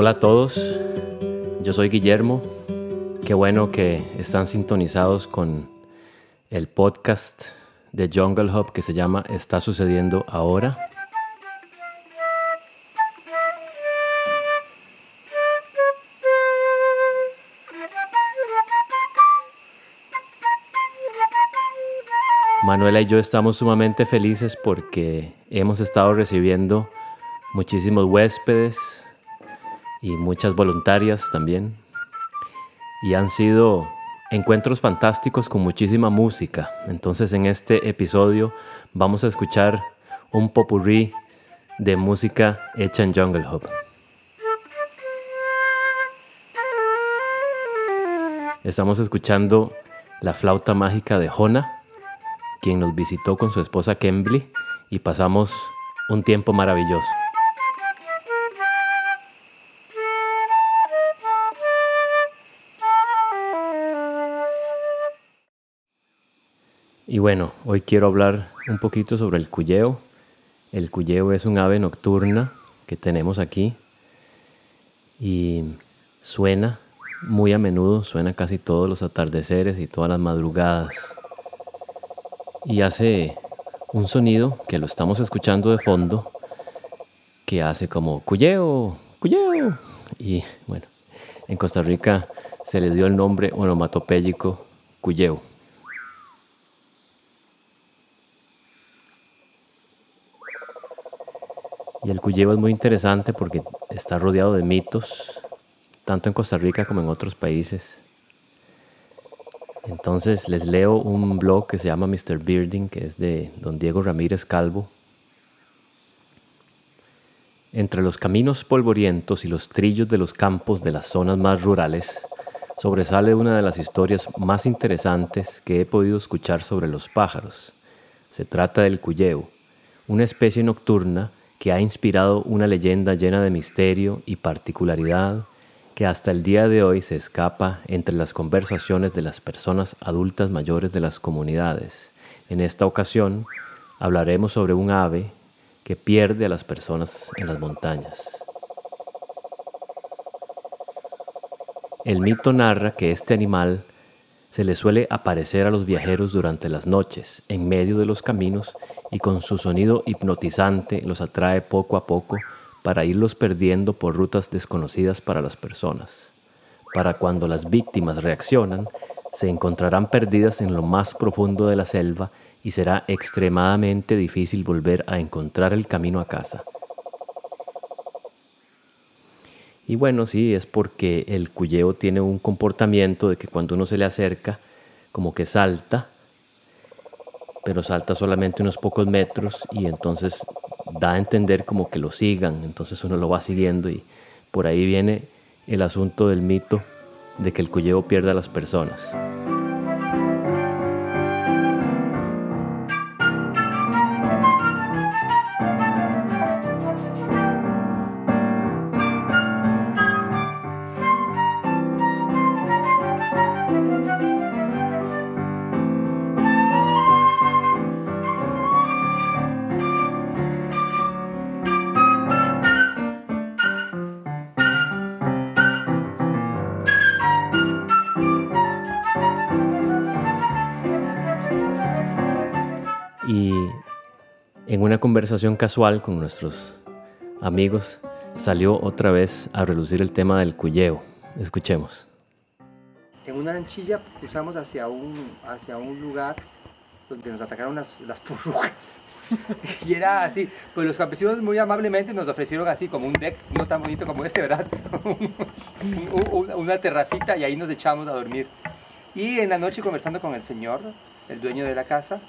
Hola a todos, yo soy Guillermo. Qué bueno que están sintonizados con el podcast de Jungle Hub que se llama Está sucediendo ahora. Manuela y yo estamos sumamente felices porque hemos estado recibiendo muchísimos huéspedes y muchas voluntarias también. Y han sido encuentros fantásticos con muchísima música. Entonces en este episodio vamos a escuchar un popurrí de música hecha en Jungle Hub. Estamos escuchando la flauta mágica de Jona quien nos visitó con su esposa Kembly y pasamos un tiempo maravilloso. Y bueno, hoy quiero hablar un poquito sobre el cuyeo. El cuyeo es un ave nocturna que tenemos aquí y suena muy a menudo, suena casi todos los atardeceres y todas las madrugadas y hace un sonido que lo estamos escuchando de fondo que hace como cuyeo, cuyeo. Y bueno, en Costa Rica se le dio el nombre onomatopéyico cuyeo. Y el cuyeo es muy interesante porque está rodeado de mitos, tanto en Costa Rica como en otros países. Entonces les leo un blog que se llama Mr. Bearding, que es de don Diego Ramírez Calvo. Entre los caminos polvorientos y los trillos de los campos de las zonas más rurales, sobresale una de las historias más interesantes que he podido escuchar sobre los pájaros. Se trata del cuyeo, una especie nocturna que ha inspirado una leyenda llena de misterio y particularidad que hasta el día de hoy se escapa entre las conversaciones de las personas adultas mayores de las comunidades. En esta ocasión hablaremos sobre un ave que pierde a las personas en las montañas. El mito narra que este animal se le suele aparecer a los viajeros durante las noches, en medio de los caminos, y con su sonido hipnotizante los atrae poco a poco para irlos perdiendo por rutas desconocidas para las personas. Para cuando las víctimas reaccionan, se encontrarán perdidas en lo más profundo de la selva y será extremadamente difícil volver a encontrar el camino a casa. Y bueno, sí, es porque el cuyeo tiene un comportamiento de que cuando uno se le acerca, como que salta, pero salta solamente unos pocos metros y entonces da a entender como que lo sigan, entonces uno lo va siguiendo y por ahí viene el asunto del mito de que el cuyeo pierde a las personas. En una conversación casual con nuestros amigos salió otra vez a relucir el tema del cuyeo. Escuchemos. En una lanchilla cruzamos hacia un, hacia un lugar donde nos atacaron las, las y era así, pues los campesinos muy amablemente nos ofrecieron así como un deck, no tan bonito como este, ¿verdad? una terracita y ahí nos echamos a dormir. Y en la noche conversando con el señor, el dueño de la casa,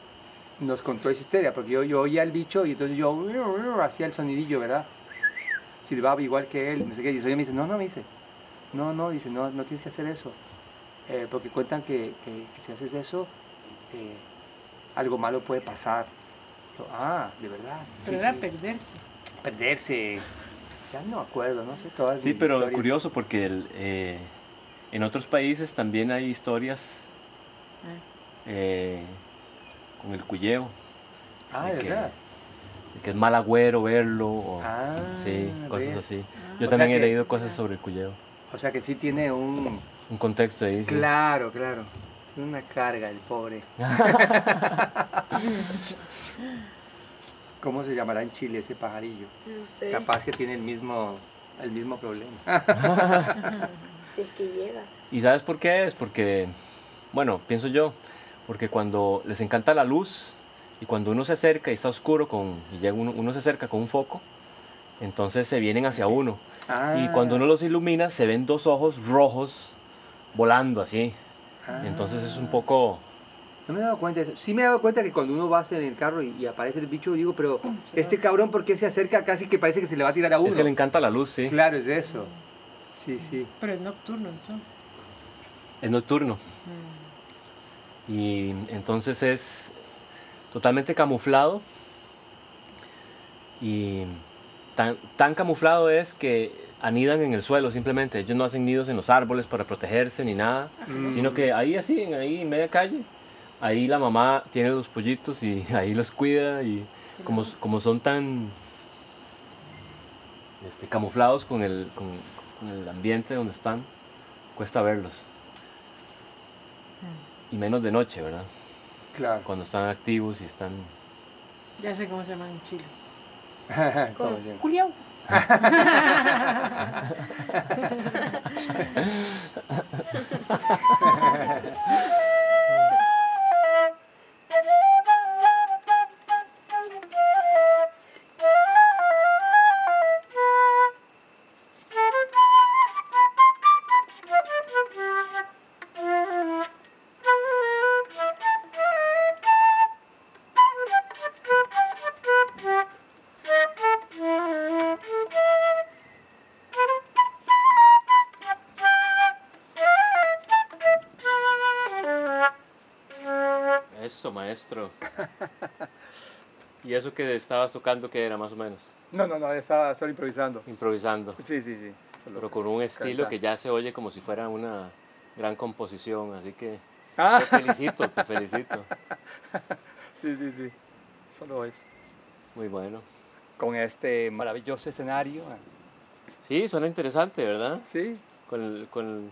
nos contó esa historia, porque yo, yo oía el bicho y entonces yo hacía el sonidillo, ¿verdad? Silbaba igual que él, no sé qué. Y el me dice, no, no, me dice, no, no, dice, no, no tienes que hacer eso. Eh, porque cuentan que, que, si haces eso, eh, algo malo puede pasar. ah, de verdad. Pero era perderse. Perderse. Ya no acuerdo, no sé todas. Sí, pero curioso porque el, eh, en otros países también hay historias. Ah con el cuyeo. Ah, de verdad. que es mal agüero verlo. o- Ah, sí, cosas ¿ves? así. O Yo también he que- leído cosas sobre el culleo. O sea que sí tiene un... Un contexto ahí. sí. Claro, claro. Tiene una carga el pobre. ¿Cómo se llamará en Chile ese pajarillo? No sé. Capaz que tiene el mismo, el mismo problema. Si es que llega. ¿Y sabes por qué es? Porque, bueno, pienso yo, porque cuando les encanta la luz y cuando uno se acerca y está oscuro con, y llega uno, uno se acerca con un foco, entonces se vienen hacia uno. Y Ah, cuando uno los ilumina se ven dos ojos rojos volando así. ah. Entonces es un poco... No me he dado cuenta de eso. Sí me he dado cuenta que cuando uno va en el carro y, y aparece el bicho, digo, pero este cabrón, ¿por qué se acerca casi que parece que se le va a tirar a uno? Es que le encanta la luz, sí. Claro, es eso. Sí, sí. Pero es nocturno, entonces. Es nocturno. Y entonces es totalmente camuflado. Y tan, tan camuflado es que anidan en el suelo simplemente. Ellos no hacen nidos en los árboles para protegerse ni nada. Mm. Sino que ahí así, en, ahí en media calle, ahí la mamá tiene los pollitos y ahí los cuida. Y como, como son tan este, camuflados con el, con, con el ambiente donde están, cuesta verlos. Y menos de noche, ¿verdad? Claro. Cuando están activos y están... Ya sé cómo se llama en Chile. ¿Cómo se Eso, maestro. ¿Y eso que estabas tocando qué era más o menos? No, no, no, estaba solo improvisando. Improvisando. Sí, sí, sí. Solo- Pero con un estilo Canta. que ya se oye como si fuera una gran composición. Así que Ah, te felicito, te felicito. sí, sí, sí. Solo eso. Muy bueno. Con este maravilloso escenario. Sí, suena interesante, ¿verdad? Sí, Con, el- con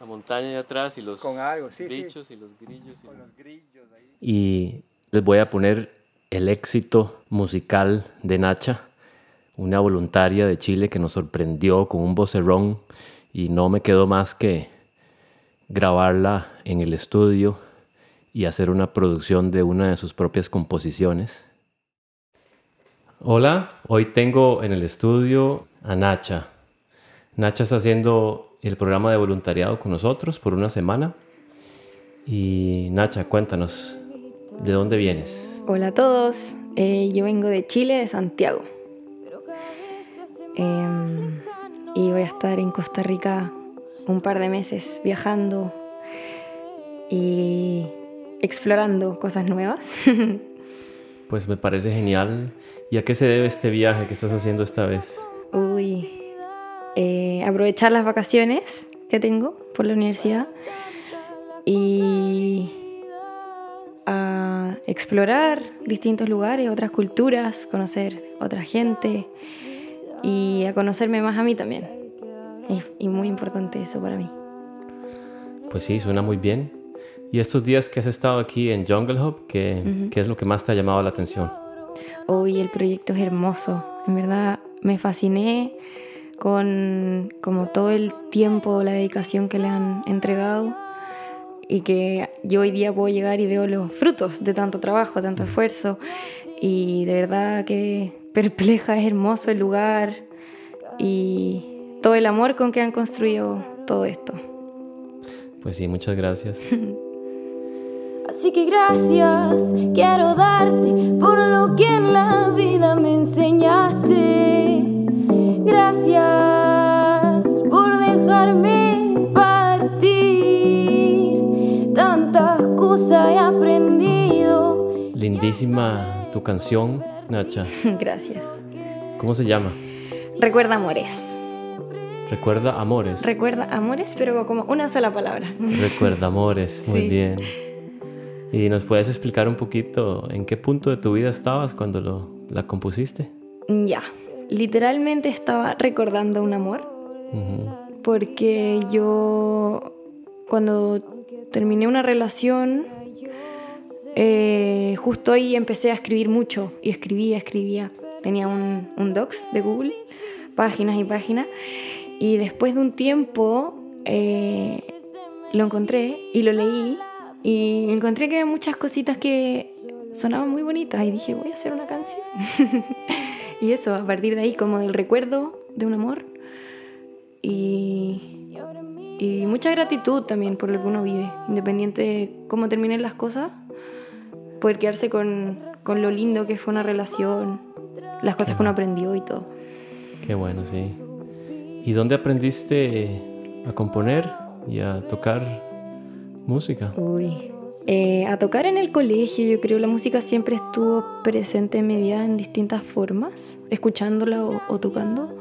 la montaña ahí atrás y los con algo, sí, sí. bichos y los grillos. y- Con los grillos ahí. Y les voy a poner el éxito musical de Nacha, una voluntaria de Chile que nos sorprendió con un vocerrón y no me quedó más que grabarla en el estudio y hacer una producción de una de sus propias composiciones. Hola, hoy tengo en el estudio a Nacha. Nacha está haciendo el programa de voluntariado con nosotros por una semana. Y Nacha, cuéntanos, ¿de dónde vienes? Hola a todos, Eh, yo vengo de Chile, de Santiago. Em, y voy a estar en Costa Rica un par de meses viajando y explorando cosas nuevas. Pues me parece genial. ¿Y a qué se debe este viaje que estás haciendo esta vez? Uy, eh, aprovechar las vacaciones que tengo por la universidad y a explorar distintos lugares, otras culturas, conocer otra gente y a conocerme más a mí también. Y, y muy importante eso para mí. Pues sí, suena muy bien. ¿Y estos días que has estado aquí en Jungle Hub, qué, qué es lo que más te ha llamado la atención? Hoy el proyecto es hermoso. En verdad me fasciné con como todo el tiempo, la dedicación que le han entregado y que yo hoy día puedo llegar y veo los frutos de tanto trabajo, tanto esfuerzo y de verdad que perpleja, es hermoso el lugar y todo el amor con que han construido todo esto. Pues sí, muchas gracias. Así que gracias quiero darte por lo que en la vida me enseñaste. Gracias por dejarme partir. Tantas cosas he aprendido. Lindísima tu canción, Nacha. Gracias. ¿Cómo se llama? Recuerda amores. Recuerda Amores. Recuerda amores, pero como una sola palabra. Recuerda Amores, muy Sí. bien. ¿Y nos puedes explicar un poquito en qué punto de tu vida estabas cuando lo la compusiste? Ya, literalmente estaba recordando un amor, porque yo cuando terminé una relación, eh, justo ahí empecé a escribir mucho y escribía, escribía. Tenía un, un docs de Google, páginas y páginas, y después de un tiempo eh, lo encontré y lo leí y encontré que había muchas cositas que sonaban muy bonitas y dije, voy a hacer una canción. y eso, a partir de ahí, como del recuerdo de un amor y, y mucha gratitud también por lo que uno vive, independiente de cómo terminen las cosas, poder quedarse con, con lo lindo que fue una relación, las cosas que uno aprendió y todo. Qué bueno, sí. ¿Y dónde aprendiste a componer y a tocar música? Uy. Eh, a tocar en el colegio, yo creo la música siempre estuvo presente en mi vida en distintas formas, escuchándola o, o tocando.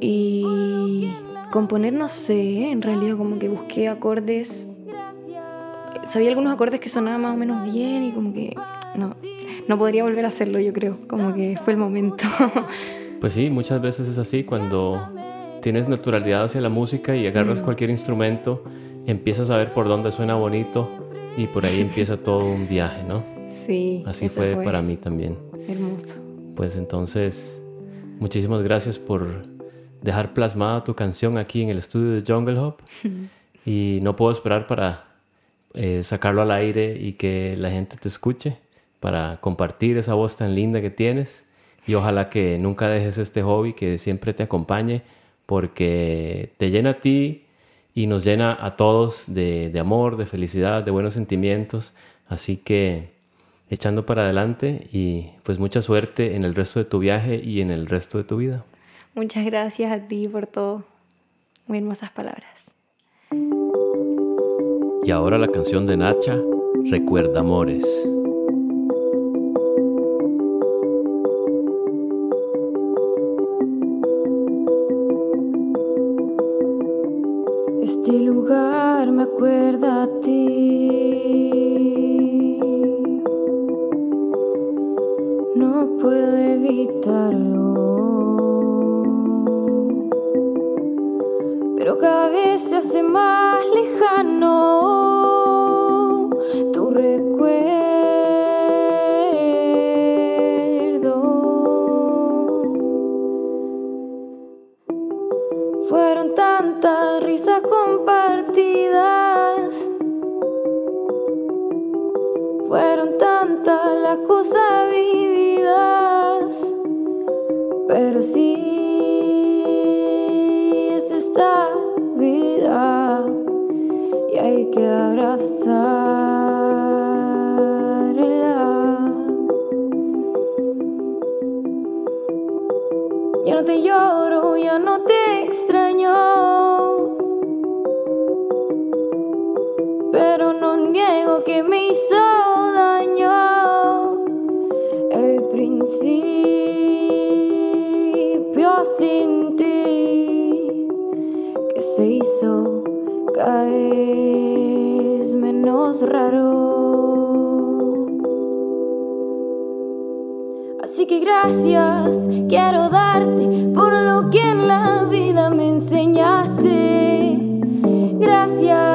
Y componer, no sé, en realidad como que busqué acordes. Sabía algunos acordes que sonaban más o menos bien y como que no, no podría volver a hacerlo, yo creo, como que fue el momento. Pues sí, muchas veces es así cuando tienes naturalidad hacia la música y agarras cualquier instrumento, empiezas a ver por dónde suena bonito y por ahí empieza todo un viaje, ¿no? sí, Así fue, para mí también. Hermoso. Pues entonces, muchísimas gracias por dejar plasmada tu canción aquí en el estudio de Jungle Hop y no puedo esperar para eh, sacarlo al aire y que la gente te escuche, para compartir esa voz tan linda que tienes y ojalá que nunca dejes este hobby, que siempre te acompañe porque te llena a ti y nos llena a todos de, de amor, de felicidad, de buenos sentimientos. Así que echando para adelante y pues mucha suerte en el resto de tu viaje y en el resto de tu vida. Muchas gracias a ti por todo. Muy hermosas palabras. Y ahora la canción de Nacha, Recuerda Amores. Este lugar me acuerda a ti. No puedo evitarlo. Pero cada vez se hace más lejano Fueron tantas las cosas vividas. Pero sí es esta vida y hay que abrazarla. Ya no te lloro, ya no te extraño. Hizo daño el principio sin ti que se hizo vez menos raro. Así que gracias quiero darte por lo que en la vida me enseñaste. Gracias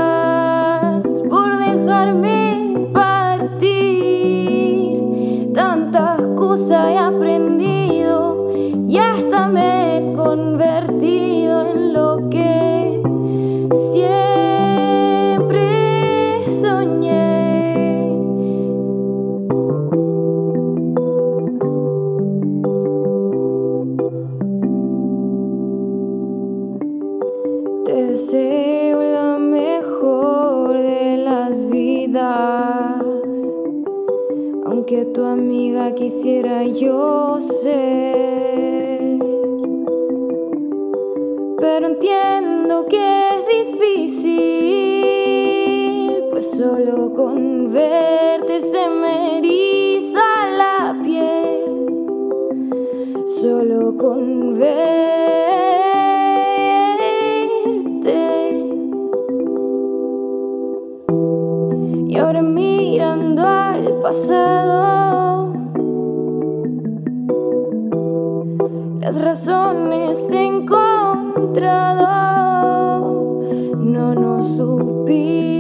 aunque tu amiga quisiera yo ser. Pero entiendo que es difícil, pues solo con verte se me eriza la piel solo con verte. Y ahora mirando al pasado. Las razones he encontrado, no nos supimos.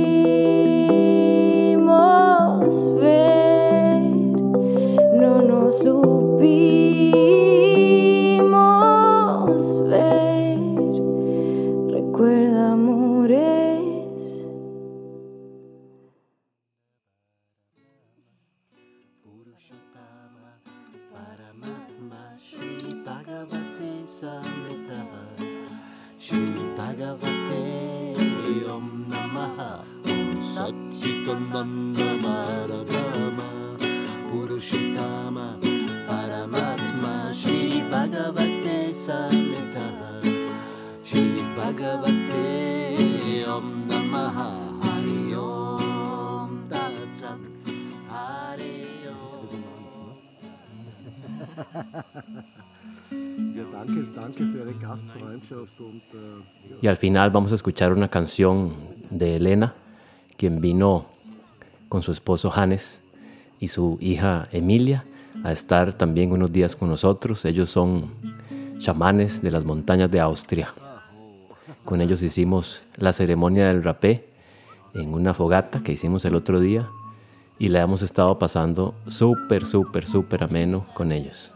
Bhagavate Om Namah Satchitananda Maradama Purushitama Paramatma Shri Bhagavate Satchitananda Äh. Y al final vamos a escuchar una canción de Elena, quien vino con su esposo Hannes y su hija Emilia a estar también unos días con nosotros. Ellos son chamanes de las montañas de Austria. Con ellos hicimos la ceremonia del rapé en una fogata que hicimos el otro día y la hemos estado pasando súper, súper, súper ameno con ellos.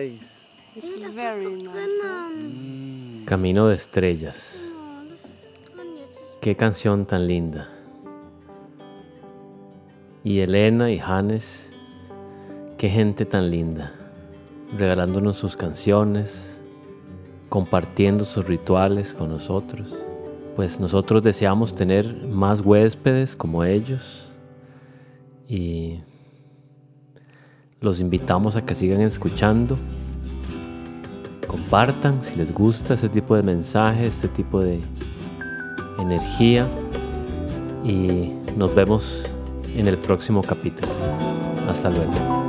Nice. It's very nice. Drinnen. Camino de Estrellas. Qué canción tan linda. Y Elena y Hannes, qué gente tan linda. Regalándonos sus canciones, compartiendo sus rituales con nosotros. Pues nosotros deseamos tener más huéspedes como ellos Y los invitamos a que sigan escuchando. Compartan si les gusta este tipo de mensaje, este tipo de energía. Y nos vemos en el próximo capítulo. Hasta luego.